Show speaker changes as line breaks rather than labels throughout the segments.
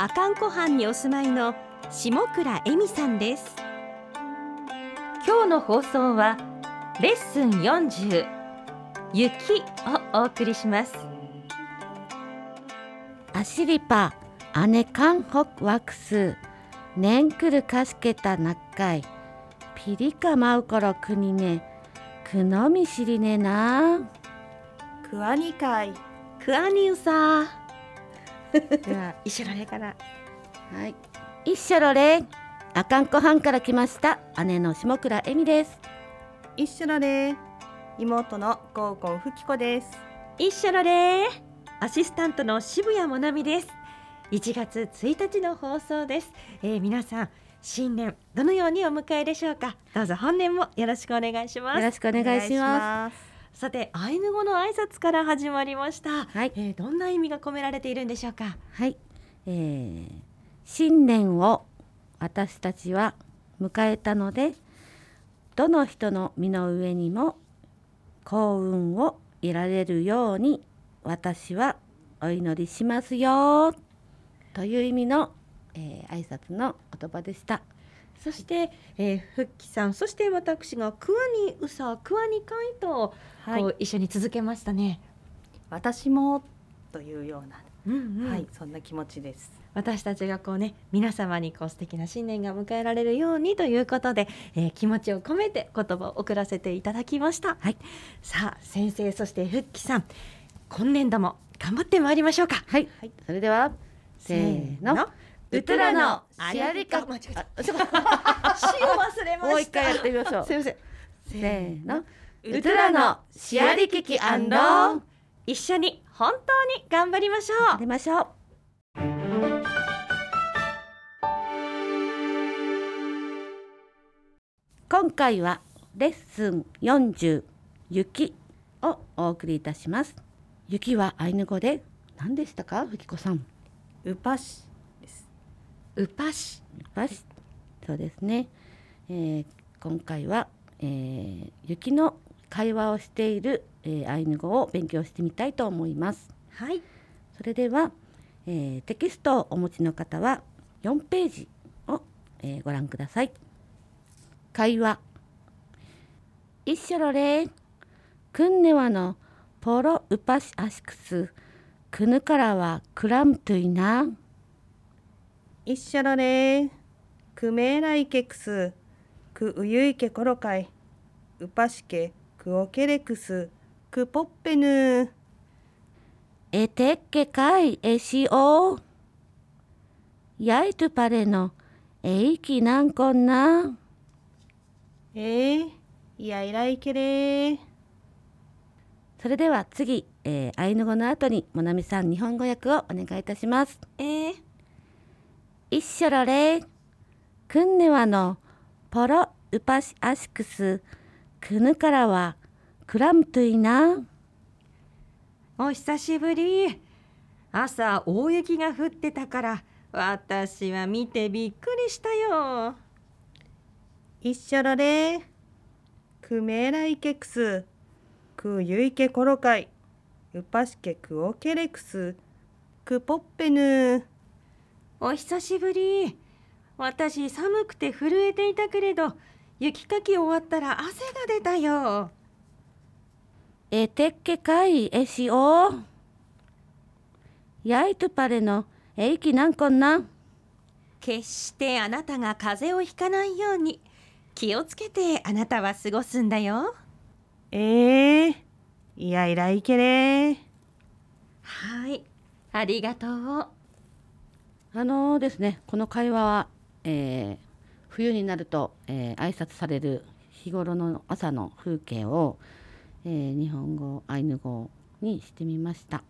阿寒湖畔にお住まいの下倉恵美さんです。今日の放送はレッスン40雪をお送りします。
アシリパ姉カンホクワクスネンクルカスケタナッカイピリカマウコロクニネクノミシリネナ
クワニ会
クアニウサでは一緒の例から。
はい。一緒のレアカンコハンから来ました。姉の下倉恵美です。
一緒の例妹の合コンふきこです。
一緒の例アシスタントの渋谷もなみです。1月1日の放送です、えー、皆さん新年どのようにお迎えでしょうか。どうぞ本年もよろしくお願いします。
よろしくお願いします
さてアイヌ語の挨拶から始まりました、
はい。
えーどんな意味が込められているんでしょうか？
はい、えー、新年を私たちは迎えたのでどの人の身の上にも幸運を得られるように私はお祈りしますよ。という意味の、えー、挨拶の言葉でした。
そして、えー、ふっきさんそして私がクワニウサクワニカイと、
はい。
こう一緒に続けましたね、
私もというような、
うんうん。
はいそんな気持ちです。
私たちがこうね皆様にこう素敵な新年が迎えられるようにということで、えー気持ちを込めて言葉を送らせていただきました、
はい、
さあ先生そしてふっきさん今年度も頑張ってまいりましょうか。
はい、
はい。
それではせーの。
ウトラの
シアリカ
間違えた
あちょっと
詩を忘れました
もう一回やってみましょう。
すいません
せーの。ウトラのシアリキキ
一緒に本当に頑張りましょう
やりましょう。今回はレッスン40雪をお送りいたします。雪はアイヌ語で何でしたか、ふきこさん。
ウパシです
ウパシ
よし。そうですね、えー今回は、えー雪の会話をしている、えーアイヌ語を勉強してみたいと思います。
はい。
それでは、えーテキストをお持ちの方は4ページを、えーご覧ください。会話。一緒のれ。くんねわのポロウパシアシクス。くぬからはクラムトゥイナ
一緒の例クメーライケクス。クウユイケコロカイウパシケクオケレクスクポッペヌ
えてっけかいえしお。やいとパレのえいきなんこんな。
えー、いやいらいけれ。ー
それでは次、えー、アイヌ語の後にもなみさん日本語訳をお願いいたします。
えー、
一緒ろれくんねわのポロウパシアシクスくぬからはクラムトゥイナ。
お久しぶり。朝大雪が降ってたから私は見てびっくりしたよ。
一緒のれクメーライケクスクユイケコロカイウパシケクオケレクスクポッペヌ
お久しぶり。私寒くて震えていたけれど雪かき終わったら汗が出たよ。
えてっけかいえしおやいとパレのえいきなんこんな
決してあなたが風邪をひかないように気をつけてあなたは過ごすんだよ。
えー、いやいらいけれ。ー
はいありがとう
あのですねこの会話は、えー冬になると、えー挨拶される日頃の朝の風景を、えー日本語アイヌ語にしてみました。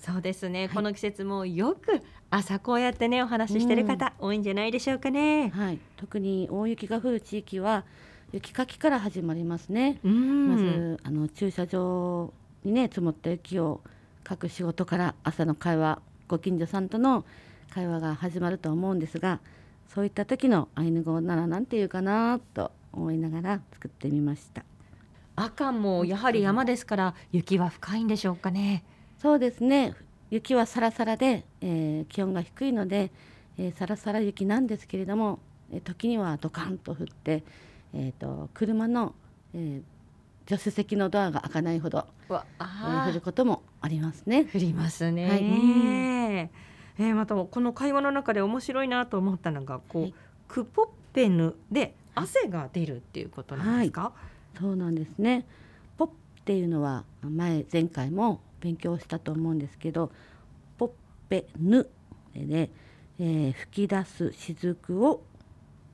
そうですね、
はい。
この季節もよく朝こうやってねお話ししてる方、多いんじゃないでしょうかね。
はい、特に大雪が降る地域は雪かきから始まりますね。
うん。
まずあの駐車場にね積もった雪をかく仕事から朝の会話ご近所さんとの会話が始まると思うんですがそういった時のアイヌ語ならなんて言うかなと思いながら作ってみました
赤もやはり山ですから雪は深いんでしょうかね。
そうですね雪はサラサラで、えー気温が低いので、えーサラサラ雪なんですけれども、えー時にはドカンと降って、えー、と車の、えー助手席のドアが開かないほど、
わ
えー
あ
降ることもありますね。
降りますね。
はい
えーまたこの会話の中で面白いなと思ったのがこう、
はい
クポッペヌで汗が出るっていうことなんですか？
そうなんですね。ポッっていうのは前前回も勉強したと思うんですけど、ポッペヌで、えー吹き出す雫を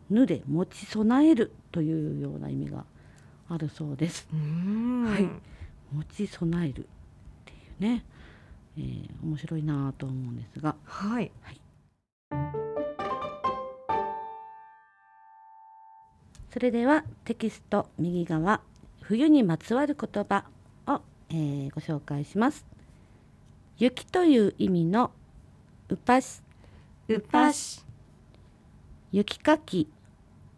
ぬで持ち備えるというような意味があるそうです。
う
はい持ち備えるっていうね、えー面白いなと思うんですが、
はい。
それではテキスト右側冬にまつわる言葉を、えーご紹介します。雪という意味のうぱし。
うぱし、
雪かき。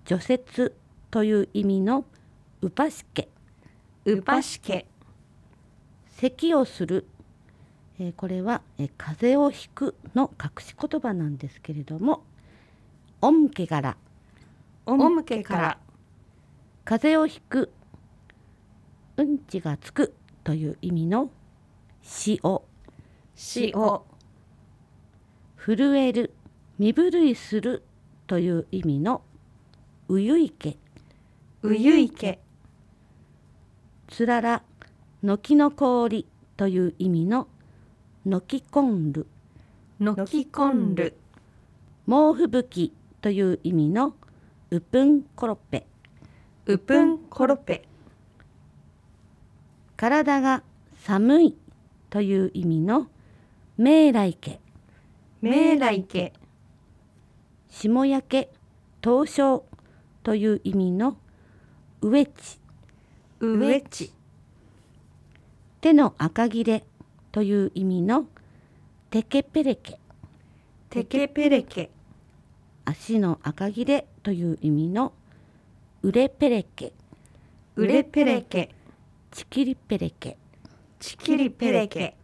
除雪という意味のうぱしけ。
うぱしけ、
咳をする、えーこれは、えー風邪をひくの隠し言葉なんですけれどもおんけがら。
おむけから、
風邪をひくうんちがつくという意味の塩
塩、
震える身震いするという意味のうゆいけ。
うゆいけ、
つらら軒の氷という意味ののきこんる。
のきこんる、
猛吹雪という意味のうぷんころっぺ。
うぷんころぺ、
体が寒いという意味のめいらいけ
めいらいけ、
霜焼け凍傷という意味のうえち
うえち、
手の赤切れという意味のテケペレケ。
てけぺれけ、
足の赤切れという意味のウレペレケ。
うれぺれけ、
チキリペレケ。
ちきりぺれけ。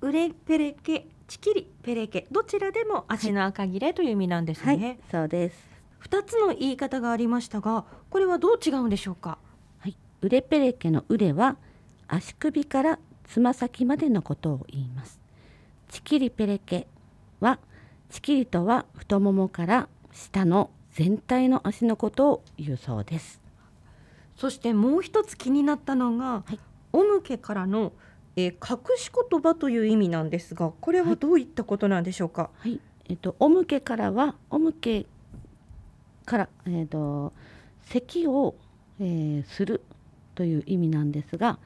うれぺれけ、ちきりぺれけ、どちらでも足の赤切れという意味なんです
はい
ね。
そうです。
二、つの言い方がありましたが、これはどう違うんでしょうか？
はいウレペレケのウレは足首からつま先までのことを言いますチキリペレケはチキリとは太ももから下の全体の足のことを言うそうです
そしてもう一つ気になったのが、
はい
おむけからの、えー隠し言葉という意味なんですが、これはどういったことなんでしょうか？
はい、えっと、おむけからは、おむけから、えっと、咳を、えーするという意味なんですが。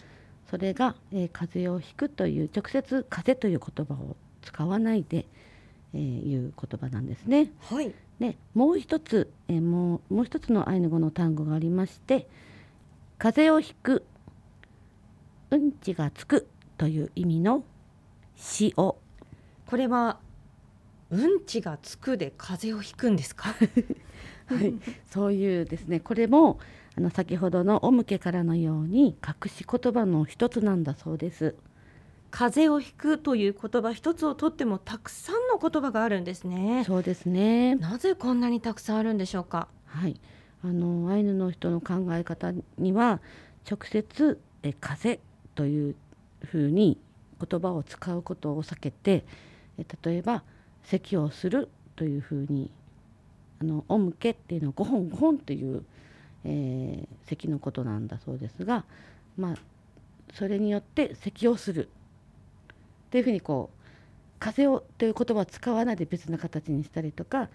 それが、えー風邪をひくという、直接風邪という言葉を使わないで、えーいう言葉なんですね。
はい。
で、もう一つ、えーもう、もう一つのアイヌ語の単語がありまして。風邪をひく。うんちがつくという意味の塩。
これはうんちがつくで風邪をひくんですか？
はい、そういうですねこれもあの先ほどの「おむけから」のように隠し言葉の一つなんだそうです。
風邪をひくという言葉一つをとってもたくさんの言葉があるんですね。
そうですね。
なぜこんなにたくさんあるんでしょうか？
はい、あのアイヌの人の考え方には直接え風というふうに言葉を使うことを避けてえ例えば咳をするというふうにあのおむけっていうのは5本5本という、えー咳のことなんだそうですが、まあ、それによって咳をするっていうふうにこう風をという言葉を使わないで別な形にしたりとか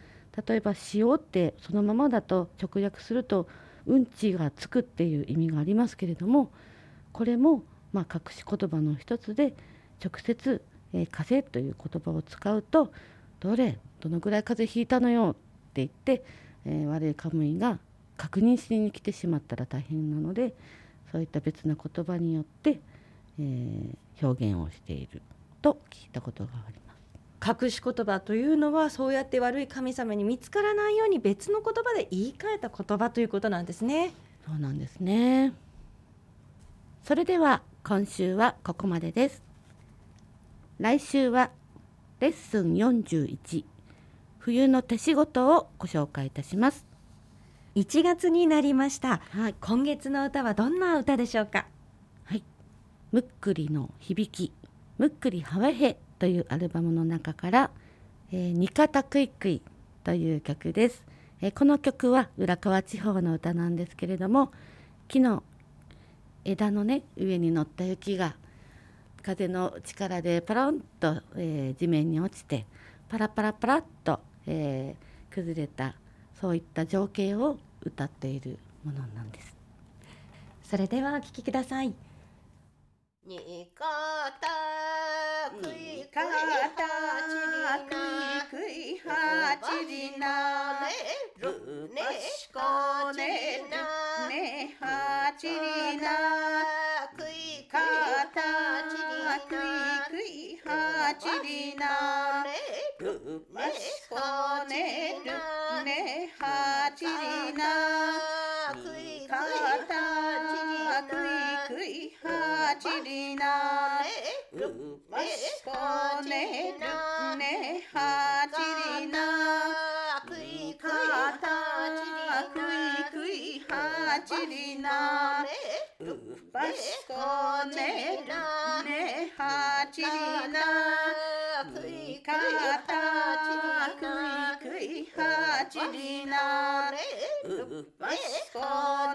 例えば塩ってそのままだと直訳するとうんちがつくっていう意味がありますけれどもこれもまあ隠し言葉の一つで、直接、えー風という言葉を使うとどれどのぐらい風邪ひいたのよって言って、えー悪いカムイが確認しに来てしまったら大変なのでそういった別な言葉によって、えー表現をしていると聞いたことがあります。
隠し言葉というのはそうやって悪い神様に見つからないように別の言葉で言い換えた言葉ということなんですね。
そうなんですね。それでは今週はここまでです。来週はレッスン41冬の手仕事をご紹介いたします。
1月になりました。
はい、
今月の歌はどんな歌でしょうか？
はい、むっくりの響きむっくりはわへというアルバムの中から、えー、にかたくいくいという曲です、えーこの曲は浦河地方の歌なんですけれども木の枝のね上に乗った雪が風の力でパロンと、えー地面に落ちてパラパラパラっと、えー崩れたそういった情景を歌っているものなんです。
それではお聞きください。
にかたくい
かたちくいくいはちりな
ねるねし
こね
な
ねはちりな
くい
か
か
た
た
くいくいはちりなねこねるねはちりな
くい
かたくいくいはちりなるねしこねるねはちりな
くい
かたくいくいはちりなるばしこねるねはちりなたくいくいはちりなるばしこ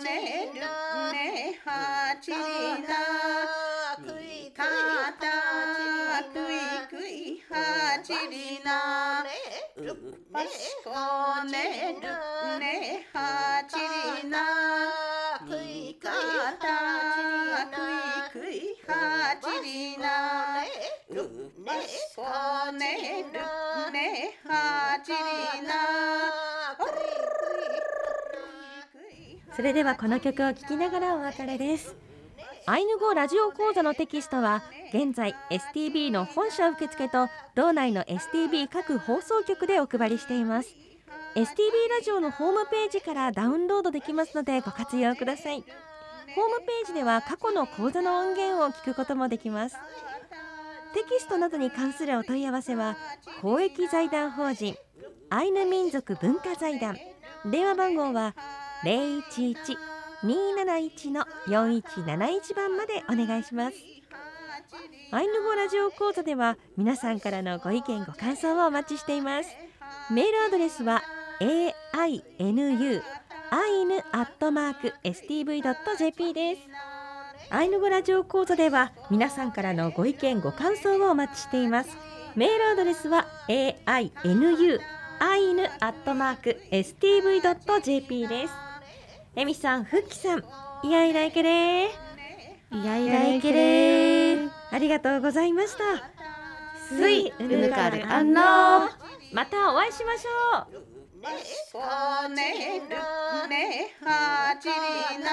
ねるね。はちりな
くい
かたくいくいはちりなるばしこねるね。はちりこねるねはちりな。
それではこの曲を聴きながらお別れです。アイヌ語ラジオ講座のテキストは現在 STB の本社受付と道内の STB 各放送局でお配りしています。STB ラジオのホームページからダウンロードできますのでご活用ください。ホームページでは過去の講座の音源を聞くこともできます。テキストなどに関するお問い合わせは公益財団法人アイヌ民族文化財団。電話番号は011-271-4171番までお願いします。アイヌ語ラジオ講座では皆さんからのご意見ご感想をお待ちしています。メールアドレスは ainu アイヌアットマーク stv.jp です。アイヌ語ラジオ講座では皆さんからのご意見ご感想をお待ちしています。メールアドレスは ainu アイヌアットマーク stv.jp です。エミさん、フッキさん、いやいらいけれー。
いやいらいけれー。
ありがとうございました。
すいうぬかるあんの。
またお会いしましょう。
ねこねるねはちりな